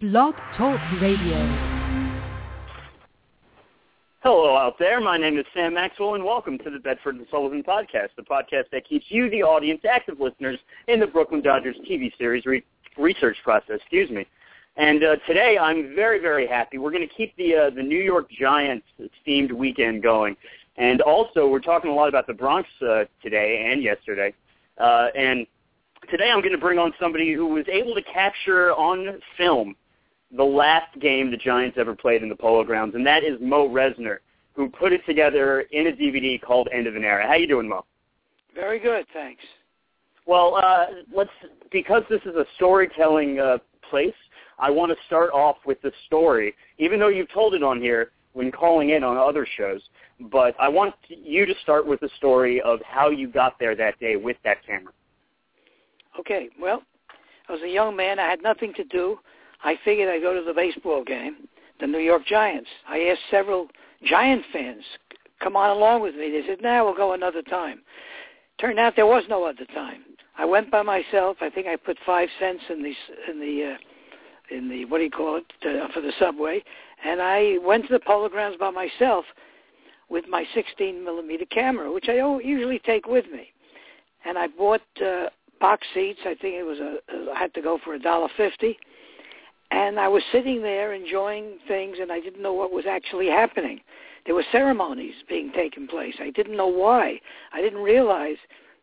Blog Talk Radio. Hello out there. My name is Sam Maxwell, and welcome to the Bedford and Sullivan podcast, the podcast that keeps you, the audience, active listeners in the Brooklyn Dodgers TV series re- research process. Excuse me. And uh, today, I'm very, very happy. We're going to keep the uh, the New York Giants themed weekend going, and also we're talking a lot about the Bronx uh, today and yesterday. Uh, and today, I'm going to bring on somebody who was able to capture on film the last game the Giants ever played in the Polo Grounds, and that is Moe Resner, who put it together in a DVD called End of an Era. How you doing, Moe? Very good, thanks. Well, uh, let's because this is a storytelling uh, place. I want to start off with the story, even though you've told it on here when calling in on other shows. But I want you to start with the story of how you got there that day with that camera. Okay, well, I was a young man. I had nothing to do. I figured I'd go to the baseball game, the New York Giants. I asked several Giant fans, come on along with me. They said, nah, we'll go another time. Turned out there was no other time. I went by myself. I think I put five cents in the in the uh, in the what do you call it uh, for the subway, and I went to the polo grounds by myself with my 16 millimeter camera, which I usually take with me. And I bought uh, box seats. I think it was a I had to go for a dollar fifty and I was sitting there enjoying things, and I didn't know what was actually happening. There were ceremonies being taken place. I didn't know why. I didn't realize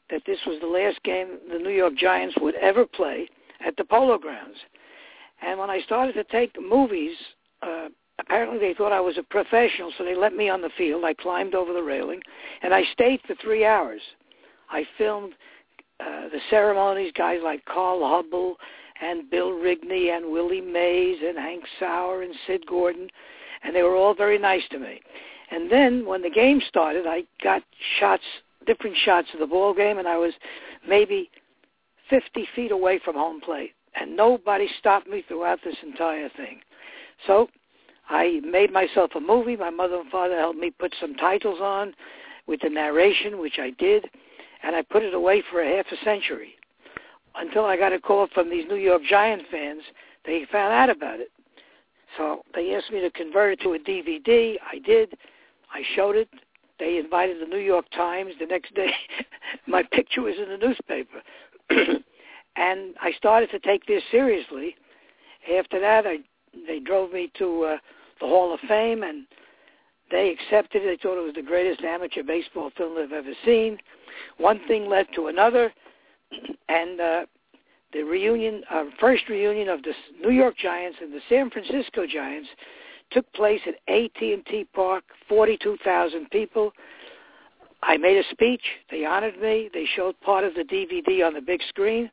that this was the last game the New York Giants would ever play at the Polo Grounds. And when I started to take movies, uh, apparently they thought I was a professional, so they let me on the field. I climbed over the railing, and I stayed for three hours. I filmed uh, the ceremonies, guys like Carl Hubbell and Bill Rigney and Willie Mays and Hank Sauer and Sid Gordon, and they were all very nice to me. And then when the game started, I got shots, different shots of the ball game, and I was maybe 50 feet away from home plate, and nobody stopped me throughout this entire thing. So I made myself a movie. My mother and father helped me put some titles on with the narration, which I did, and I put it away for a half a century until I got a call from these New York Giant fans. They found out about it. So they asked me to convert it to a DVD. I did. I showed it. They invited the New York Times. The next day, my picture was in the newspaper. and I started to take this seriously. After that, I they drove me to uh, the Hall of Fame, and they accepted it. They thought it was the greatest amateur baseball film they've ever seen. One thing led to another and uh, the reunion, uh, first reunion of the New York Giants and the San Francisco Giants took place at AT&T Park, 42,000 people. I made a speech. They honored me. They showed part of the DVD on the big screen,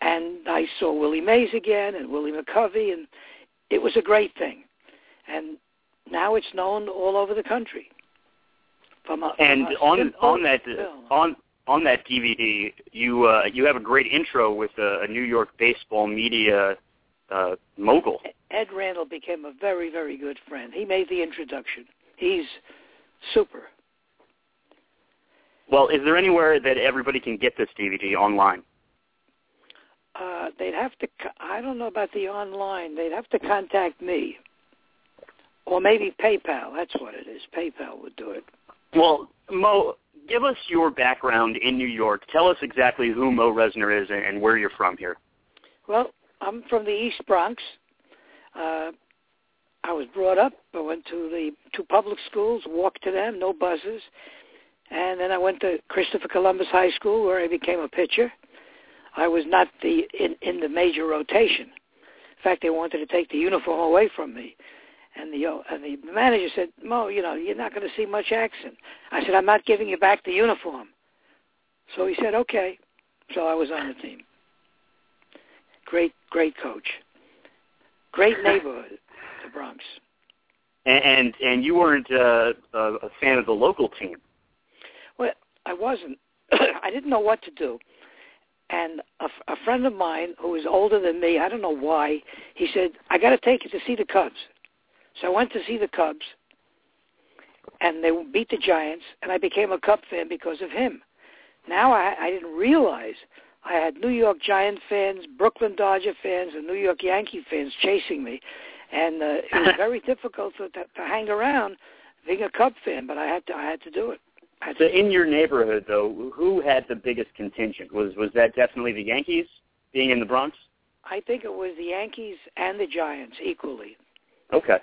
and I saw Willie Mays again and Willie McCovey, and it was a great thing. And now it's known all over the country. From a, and from a on on that film. on on that DVD, you uh, you have a great intro with a, a New York baseball media uh, mogul. Ed Randall became a very very good friend. He made the introduction. He's super. Well, is there anywhere that everybody can get this DVD online? Uh, they'd have to. I don't know about the online. They'd have to contact me, or maybe PayPal. That's what it is. PayPal would do it. Well, Moe, give us your background in New York. Tell us exactly who Moe Resner is and where you're from here. Well, I'm from the East Bronx. Uh, I was brought up. I went to the two public schools, walked to them, no buses, and then I went to Christopher Columbus High School where I became a pitcher. I was not the in, in the major rotation. In fact, they wanted to take the uniform away from me. And the and the manager said, Moe, you know, you're not going to see much action. I said, I'm not giving you back the uniform. So he said, okay. So I was on the team. Great, great coach. Great neighborhood, the Bronx. And and, and you weren't uh, a fan of the local team. Well, I wasn't. I didn't know what to do. And a, a friend of mine who was older than me, I don't know why, he said, I got to take you to see the Cubs. So I went to see the Cubs, and they beat the Giants, and I became a Cub fan because of him. Now I, I didn't realize I had New York Giant fans, Brooklyn Dodger fans, and New York Yankee fans chasing me, and uh, it was very difficult to, to, to hang around being a Cub fan. But I had to I had to do it. So in your neighborhood, though, who had the biggest contingent? Was was that definitely the Yankees being in the Bronx? I think it was the Yankees and the Giants equally. Okay.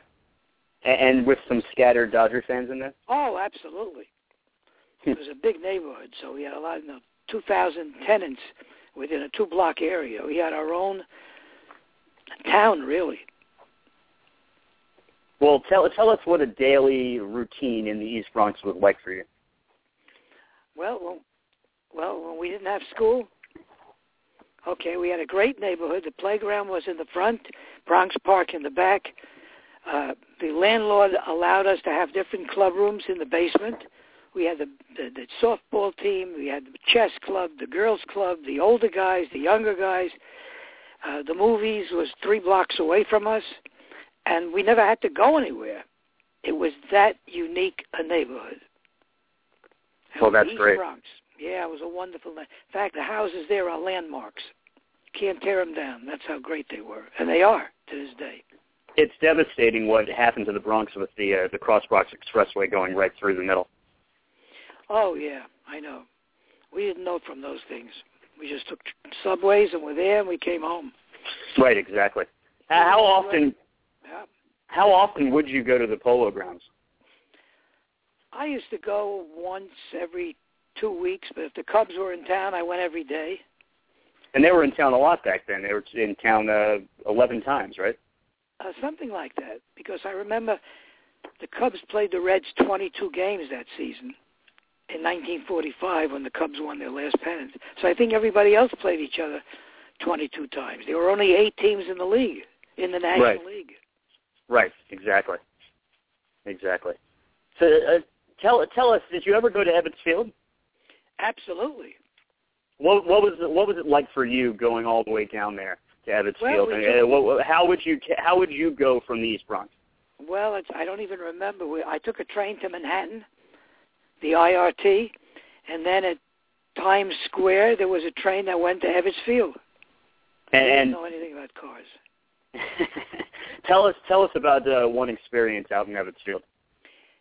And with some scattered Dodger fans in there? Oh, absolutely. it was a big neighborhood, so we had a lot of you know, 2,000 tenants within a two-block area. We had our own town, really. Well, tell tell us what a daily routine in the East Bronx was like for you. Well, well, well, when we didn't have school, okay, we had a great neighborhood. The playground was in the front, Bronx Park in the back. Uh, the landlord allowed us to have different club rooms in the basement. We had the, the, the softball team, we had the chess club, the girls club, the older guys, the younger guys. Uh, the movies was three blocks away from us, and we never had to go anywhere. It was that unique a neighborhood. Well, that's East great. Bronx. Yeah, it was a wonderful. In fact, the houses there are landmarks. Can't tear them down. That's how great they were, and they are to this day. It's devastating what happened to the Bronx with the uh, the Cross Bronx Expressway going right through the middle. Oh yeah, I know. We didn't know from those things. We just took subways and were there, and we came home. Right, exactly. How how often Yeah. how often would you go to the Polo Grounds? I used to go once every two weeks, but if the Cubs were in town, I went every day. And they were in town a lot back then. They were in town uh, eleven times, right? Uh, something like that, because I remember the Cubs played the Reds 22 games that season in 1945 when the Cubs won their last pennant. So I think everybody else played each other 22 times. There were only eight teams in the league, in the National Right. League. Right, exactly, exactly. So uh, tell tell us, did you ever go to Ebbets Field? Absolutely. What what was it, what was it like for you going all the way down there Ebbets Well, Field? we And, what, what- how would you how would you go from the East Bronx? Well, it's, I don't even remember. We, I took a train to Manhattan, the IRT, and then at Times Square there was a train that went to Ebbets Field. I didn't And know anything about cars. tell us tell us about uh, one experience out in Ebbets Field.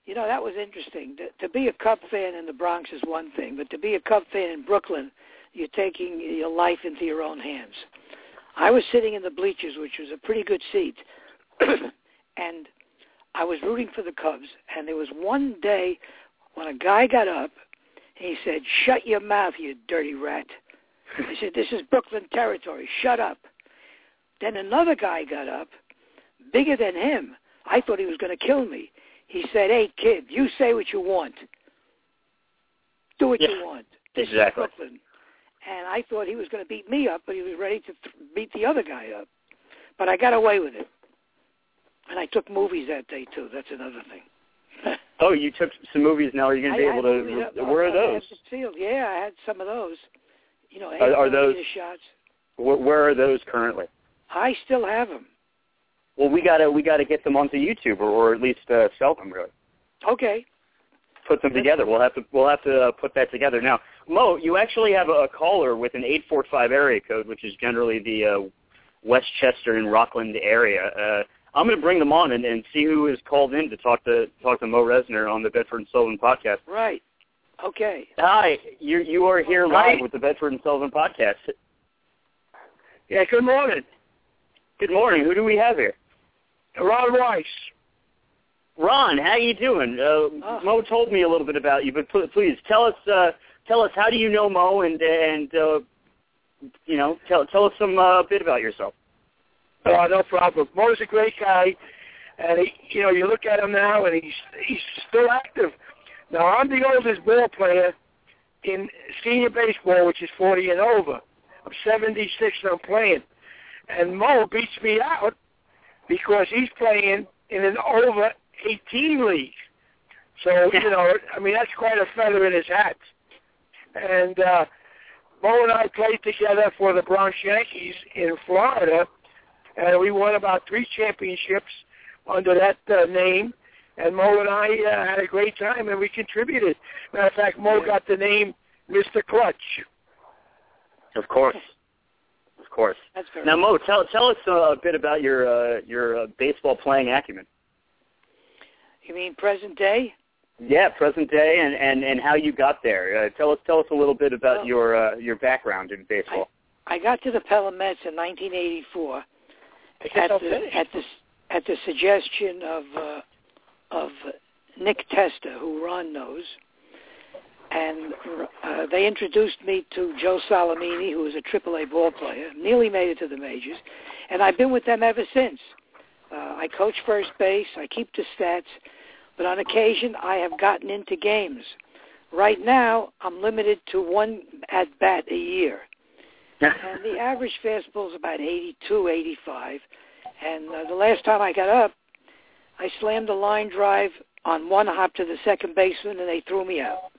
You know, that was interesting. To, to be a Cub fan in the Bronx is one thing, but to be a Cub fan in Brooklyn, you're taking your life into your own hands. I was sitting in the bleachers, which was a pretty good seat, and I was rooting for the Cubs. And there was one day when a guy got up and he said, "Shut your mouth, you dirty rat." I said, "This is Brooklyn territory. Shut up." Then another guy got up, bigger than him. I thought he was going to kill me. He said, "Hey kid, you say what you want. Do what Yeah, you want. This exactly. is Brooklyn." And I thought he was going to beat me up, but he was ready to th- beat the other guy up. But I got away with it. And I took movies that day too. That's another thing. Oh, you took some movies. Now are you going to be I able to? up- Where are those? Field. Yeah, I had some of those. You know, Are- are those- 8 shots? Where, where are those currently? I still have them. Well, we gotta we gotta get them onto YouTube or, or at least uh, sell them. Really, Okay. put them together. We'll have to we'll have to uh, put that together. Now, Moe, you actually have a caller with an eight four five area code, which is generally the uh, Westchester and Rockland area. Uh, I'm going to bring them on and, and see who is called in to talk to talk to Moe Resner on the Bedford and Sullivan podcast. Right. Okay. Hi, you you are here Hi. live with the Bedford and Sullivan podcast. Yeah, good morning. Good morning. Who do we have here? Ron Rice. Ron, how you doing? Uh, Oh. Moe told me a little bit about you, but pl- please tell us uh, tell us how do you know Moe and and uh, you know tell tell us some uh, bit about yourself. Oh, no problem. Moe's a great guy, and he, you know, you look at him now, and he's he's still active. Now I'm the oldest ball player in senior baseball, which is 40 and over. I'm 76 and I'm playing, and Moe beats me out because he's playing in an over 18 league. So you know, I mean that's quite a feather in his hat. And uh, Moe and I played together for the Bronx Yankees in Florida, and we won about three championships under that uh, name. And Moe and I uh, had a great time, and we contributed. Matter of fact, Moe got the name Mr. Clutch. Of course. Of course. That's very Now, Moe, tell tell us uh, a bit about your uh, your uh, baseball playing acumen. You mean present day? Yeah, present day, and and and how you got there. Uh, tell us tell us a little bit about Well, your uh, your background in baseball. I got to the Pelham Mets in 1984 at the finish. at the at the suggestion of uh, of Nick Testa, who Ron knows, and uh, they introduced me to Joe Salamini, who was a AAA ball player, nearly made it to the majors, and I've been with them ever since. Uh, I coach first base. I keep the stats, but on occasion I have gotten into games. Right now, I'm limited to one at bat a year and the average fastball is about 82, 85. And uh, the last time I got up, I slammed a line drive on one hop to the second baseman, and they threw me out.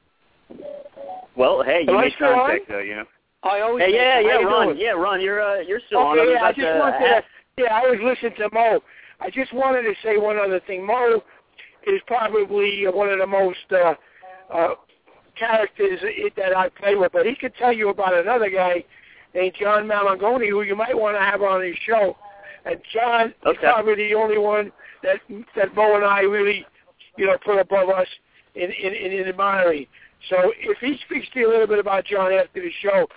well, hey, you Am I made still on? contact though, you know. I always Hey, yeah, yeah, Ron, doing? yeah, Ron, you're uh, you're still on. Okay, I'm yeah, I just to wanted ask- to, yeah, I was listening to Moe. I just wanted to say one other thing. Moe is probably one of the most uh, uh, characters that I play with, but he could tell you about another guy named John Malangone who you might want to have on his show. And John is probably the only one that that Moe and I really, you know, put above us in in, in admiring. So if he speaks to you a little bit about John after the show,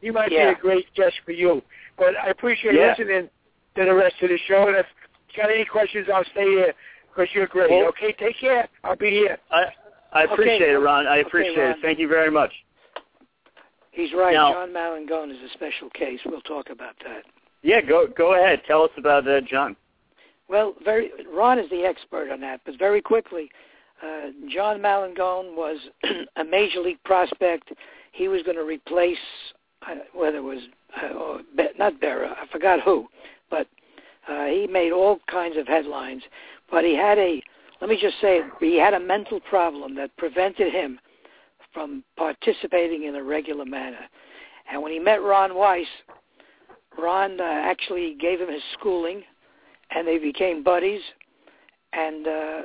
he might Yeah. be a great guest for you. But I appreciate Yeah. listening to the rest of the show. And if you got any questions, I'll stay here because you're great. Well- okay, take care. I'll be here. I I Okay. appreciate it, Ron. I Okay, appreciate Ron. it. Thank you very much. He's right. Now- John Malangone is a special case. We'll talk about that. Yeah, go go ahead. Tell us about uh, John. Well, very Ron is the expert on that, but very quickly, uh, John Malangone was a major league prospect. He was going to replace uh, whether it was uh, or Be- not Berra, I forgot who, but uh, he made all kinds of headlines. But he had a let me just say he had a mental problem that prevented him from participating in a regular manner. And when he met Ron Weiss, Ron uh, actually gave him his schooling and they became buddies and uh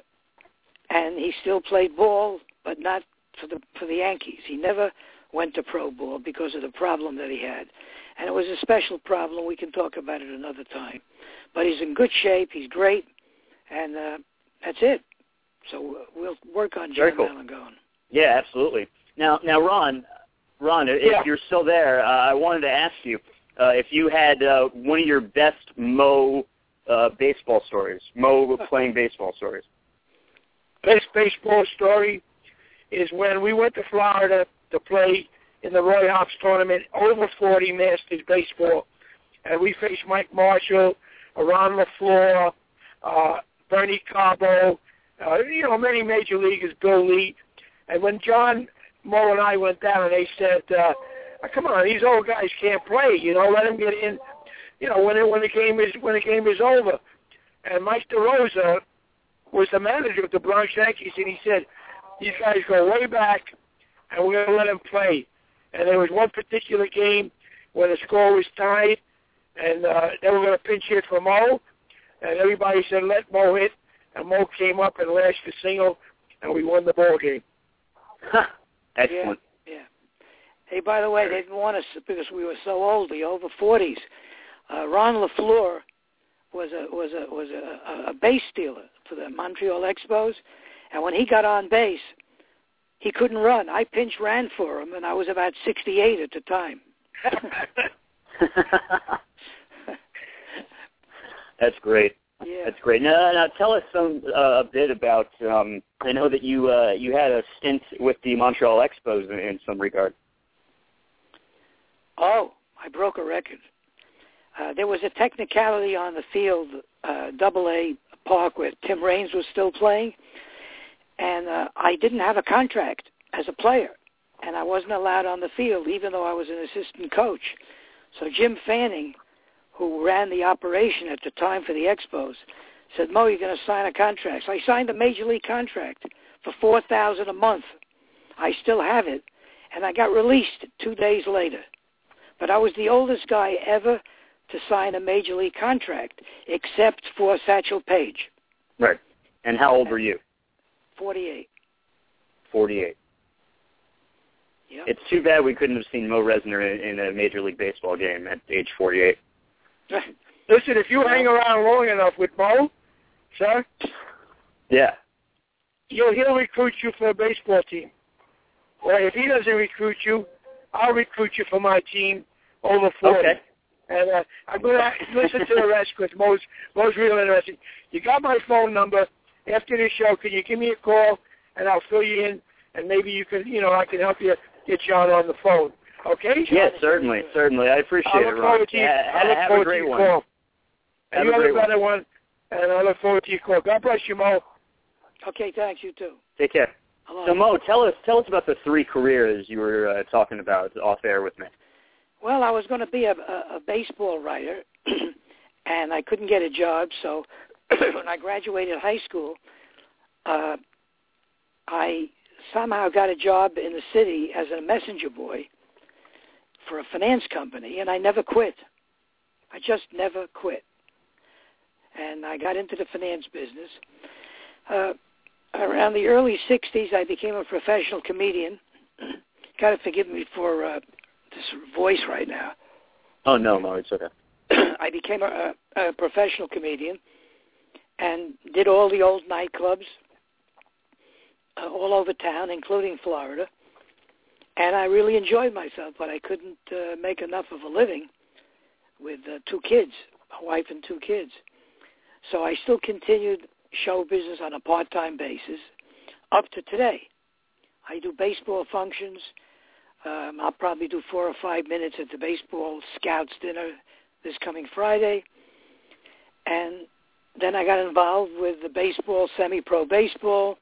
and he still played ball but not for the for the Yankees. He never went to pro ball because of the problem that he had. And it was a special problem. We can talk about it another time. But he's in good shape. He's great. And uh that's it. So we'll work on Very Jim cool. Malangone. Yeah, absolutely. Now, now, Ron, Ron, if Yeah. you're still there, uh, I wanted to ask you uh, if you had uh, one of your best Moe uh, baseball stories, Moe playing baseball stories. Best baseball story is when we went to Florida to play in the Roy Hobbs tournament, over 40 Masters baseball, and we faced Mike Marshall, Ron LeFlore, uh, Bernie Carbo, uh, you know, many major leaguers, Bill Lee. And when John Moe and I went down, and they said, uh, "Come on, these old guys can't play. You know, let them get in. You know, when it, when the game is when the game is over." And Mike DeRosa was the manager of the Bronx Yankees, and he said, "These guys go way back, and we're going to let them play." And there was one particular game where the score was tied, and uh, they were going to pinch hit for Moe, and everybody said, "Let Moe hit," and Moe came up and lashed a single, and we won the ball game. Excellent. Yeah. Hey, by the way, they didn't want us because we were so old, the over forties. Uh, Ron LeFlore was a was a was a, a, a base stealer for the Montreal Expos, and when he got on base, he couldn't run. I pinch ran for him, and I was about sixty-eight at the time. That's great. yeah. That's great. Now, now tell us some uh, a bit about. Um, I know that you uh, you had a stint with the Montreal Expos in, in some regard. Oh, I broke a record. Uh, there was a technicality on the field, uh, Double A Park, where Tim Raines was still playing, and uh, I didn't have a contract as a player, and I wasn't allowed on the field, even though I was an assistant coach. So Jim Fanning, who ran the operation at the time for the Expos, said, "Moe, you're going to sign a contract." So I signed a major league contract for four thousand a month. I still have it, and I got released two days later. But I was the oldest guy ever to sign a major league contract, except for Satchel Paige, Right. And how old were you? 48. Forty-eight. Yep. It's too bad we couldn't have seen Moe Resner in, in a Major League Baseball game at age 48. Listen, if you hang around long enough with Moe, sir, Yeah. you'll he'll recruit you for a baseball team. Or if he doesn't recruit you, I'll recruit you for my team over 40. Okay. And uh, I'm going to listen to the rest because Moe's, Moe's real interesting. You got my phone number. After the show, can you give me a call and I'll fill you in and maybe you can, you know, I can help you get you on on the phone. Okay? Yes, certainly, certainly. I appreciate I it, look Ron. forward to you. I look have forward a great to your one. call. Have And you a have great a one. better one, and I look forward to your call. God bless you, Moe. Okay, thanks. You too. Take care. Hello. So Moe, tell us tell us about the three careers you were uh, talking about off air with me. Well, I was going to be a, a, a baseball writer, and I couldn't get a job. So when I graduated high school, uh, I somehow got a job in the city as a messenger boy for a finance company, and I never quit. I just never quit. And I got into the finance business. Uh, around the early 60s, I became a professional comedian. Got to forgive me for uh, this voice right now. Oh no, no, it's okay. I became a, a, a professional comedian and did all the old nightclubs uh, all over town, including Florida. And I really enjoyed myself, but I couldn't uh, make enough of a living with uh, two kids, a wife and two kids. So I still continued show business on a part-time basis up to today. I do baseball functions. Um, I'll probably do four or five minutes at the baseball scouts dinner this coming Friday. And then I got involved with the baseball, semi-pro baseball,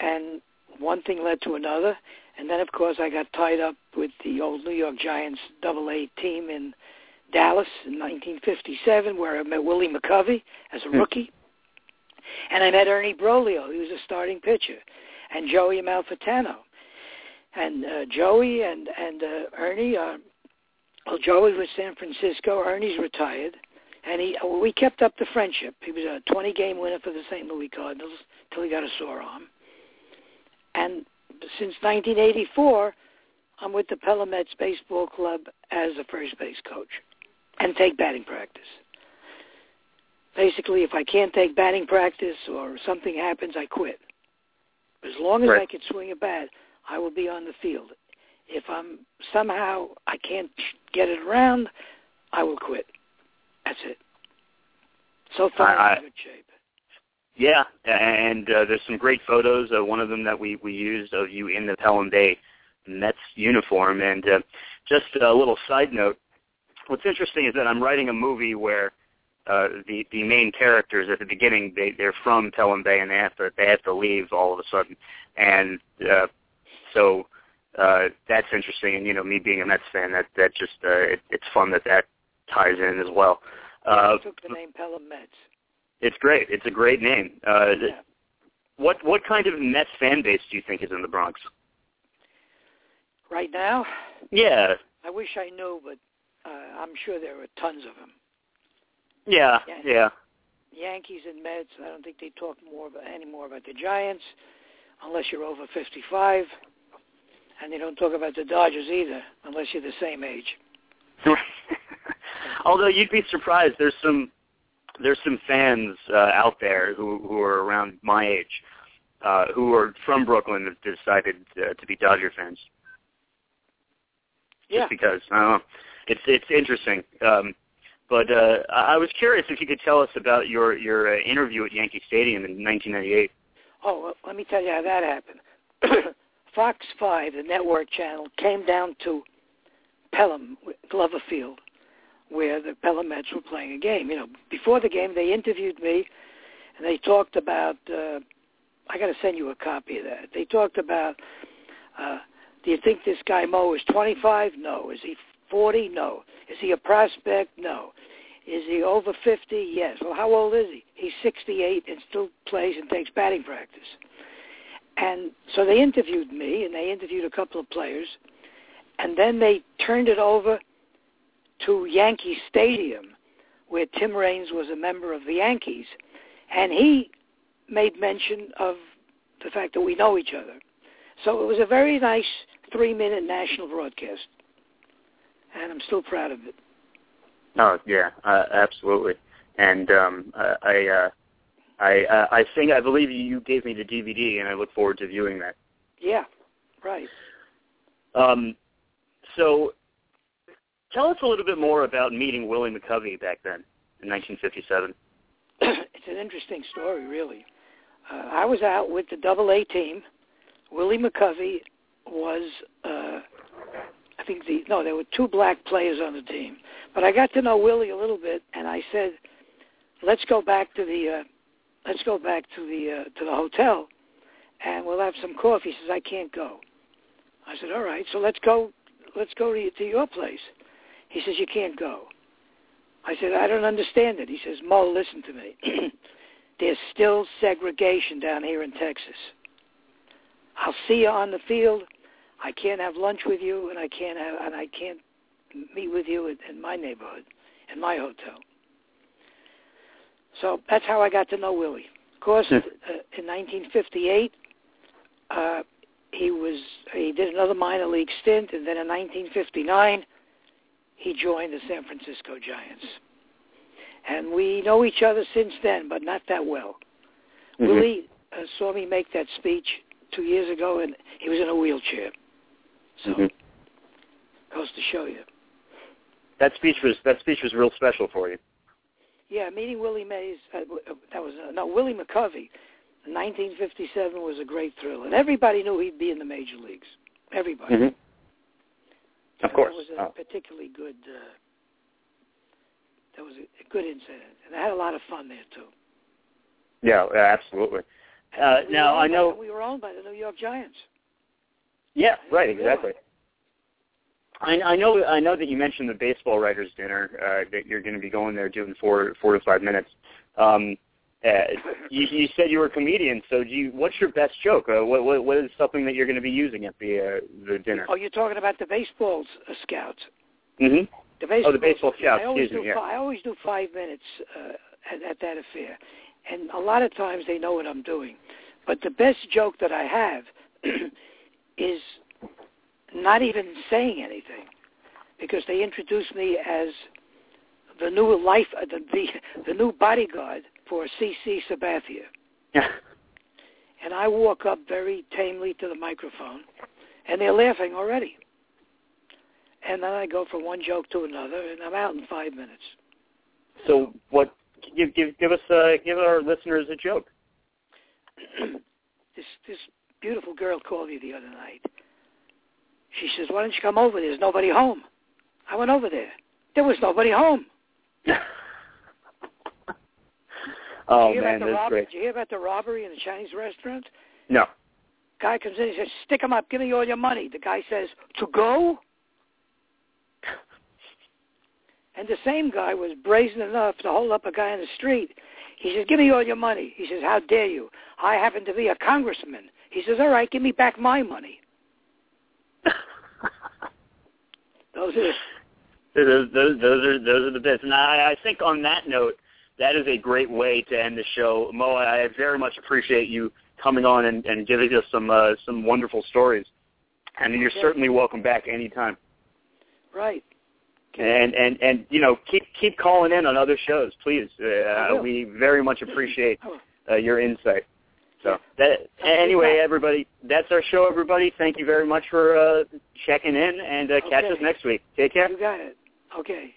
and one thing led to another. And then, of course, I got tied up with the old New York Giants Double A team in Dallas in 1957, where I met Willie McCovey as a Hmm. rookie. And I met Ernie Broglio. He was a starting pitcher. And Joey Amalfitano. And uh, Joey and, and uh, Ernie, uh, well, Joey was San Francisco. Ernie's retired. And he, we kept up the friendship. He was a 20-game winner for the St. Louis Cardinals until he got a sore arm. And since 1984, I'm with the Pelham Mets Baseball Club as a first base coach and take batting practice. Basically, if I can't take batting practice or something happens, I quit. As long as Right. I can swing a bat, I will be on the field. If I'm somehow I can't get it around, I will quit. That's it. So far, I- in good shape. Yeah, and uh, there's some great photos. Uh, one of them that we we used of you in the Pelham Bay Mets uniform. And uh, just a little side note: what's interesting is that I'm writing a movie where uh, the the main characters at the beginning they they're from Pelham Bay and they have to they have to leave all of a sudden, and uh, so uh, that's interesting. And you know, me being a Mets fan, that that just uh, it, it's fun that that ties in as well. Uh, I took the name Pelham Mets. it's great. It's a great name. Uh, Yeah. What what kind of Mets fan base do you think is in the Bronx? Right now, Yeah, I wish I knew, but uh, I'm sure there are tons of them. yeah, Yeah. yeah. Yankees and Mets. I don't think they talk more about, any more about the Giants, unless you're over 55, and they don't talk about the Dodgers either, unless you're the same age. Although you'd be surprised, there's some there's some fans uh, out there who who are around my age, uh, who are from Brooklyn that decided uh, to be Dodger fans. Yeah. Just because I don't know, it's it's interesting. Um, but uh, I was curious if you could tell us about your your uh, interview at Yankee Stadium in 1998. Oh, well, let me tell you how that happened. Fox 5, the network channel, came down to Pelham, Glover Field, where the Pelham Mets were playing a game. You know, before the game, they interviewed me, and they talked about. Uh, I got to send you a copy of that. They talked about. Uh, do you think this guy Moe is 25? No. Is he 40? No. Is he a prospect? No. Is he over 50? Yes. Well, how old is he? He's 68 and still plays and takes batting practice. And so they interviewed me, and they interviewed a couple of players, and then they turned it over to Yankee Stadium, where Tim Raines was a member of the Yankees, and he made mention of the fact that we know each other. So it was a very nice three-minute national broadcast, and I'm still proud of it. Oh yeah, uh, absolutely. And um, I uh, I uh, I think I believe you gave me the DVD, and I look forward to viewing that. Yeah, right. Um, so, tell us a little bit more about meeting Willie McCovey back then in 1957. it's an interesting story, really. Uh, I was out with the Double A team. Willie McCovey was, uh, I think the no, there were two black players on the team, but I got to know Willie a little bit, and I said, "Let's go back to the, uh, let's go back to the uh, to the hotel, and we'll have some coffee." He says, "I can't go." I said, "All right, so let's go, let's go to, to your place." He says, "You can't go." I said, I don't understand it. He says, Moe, listen to me. There's still segregation down here in Texas. I'll see you on the field. I can't have lunch with you, and I can't have, and I can't meet with you in, in my neighborhood, in my hotel. So that's how I got to know Willie. Of course, uh, in 1958, uh, he was he did another minor league stint, and then in 1959 he joined the San Francisco Giants. And we know each other since then, but not that well. Mhm. Willie uh, saw me make that speech two years ago, and he was in a wheelchair. So Mhm. goes to show you. That speech was that speech was real special for you. Yeah, meeting Willie Mays. Uh, uh, that was uh, no Willie McCovey. 1957 was a great thrill, and everybody knew he'd be in the major leagues. Everybody. Mhm. Of course. That was a Oh. particularly good. Uh, that was a, good incident, and I had a lot of fun there too. Yeah, absolutely. Uh, We now I owned by- know. we were owned by the New York Giants. Yeah, right, exactly. I, I know. I know that you mentioned the baseball writers' dinner. Uh, that you're going to be going there doing four, four to five minutes. Um, uh, you, you said you were a comedian, so do you? What's your best joke? Uh, what, what, what is something that you're going to be using at the uh, the dinner? Oh, you're talking about the baseball uh, scouts. hmm The baseball, Oh, the baseball scouts, I always excuse do. me, yeah. I always do five minutes uh, at, at that affair, and a lot of times they know what I'm doing. But the best joke that I have is not even saying anything, because they introduce me as the new life, uh, the, the the new bodyguard for C.C. Sabathia. Yeah. And I walk up very tamely to the microphone, and they're laughing already. And then I go from one joke to another, and I'm out in five minutes. So what? Give give give us uh, give our listeners a joke. this this beautiful girl called me the other night. She says, "Why don't you come over? There's nobody home." I went over there. There was nobody home. oh Did you hear man, about the that's robbery? great. Did you hear about the robbery in the Chinese restaurant? No. Guy comes in, he says, "Stick 'em up. Give me all your money." The guy says, "To go." And the same guy was brazen enough to hold up a guy in the street. He says, "Give me all your money." He says, "How dare you? I happen to be a congressman." He says, "All right, give me back my money." Those are those, those, those are those are the bits. And I, I think on that note, that is a great way to end the show. Moe, I very much appreciate you coming on and, and giving us some uh, some wonderful stories. And you're Okay. certainly welcome back anytime. right. And and and you know keep keep calling in on other shows, please. Uh, we very much appreciate uh, your insight. So that anyway, everybody, that's our show. Everybody, thank you very much for uh, checking in, and uh, catch Okay. us next week. Take care. you got it. Okay.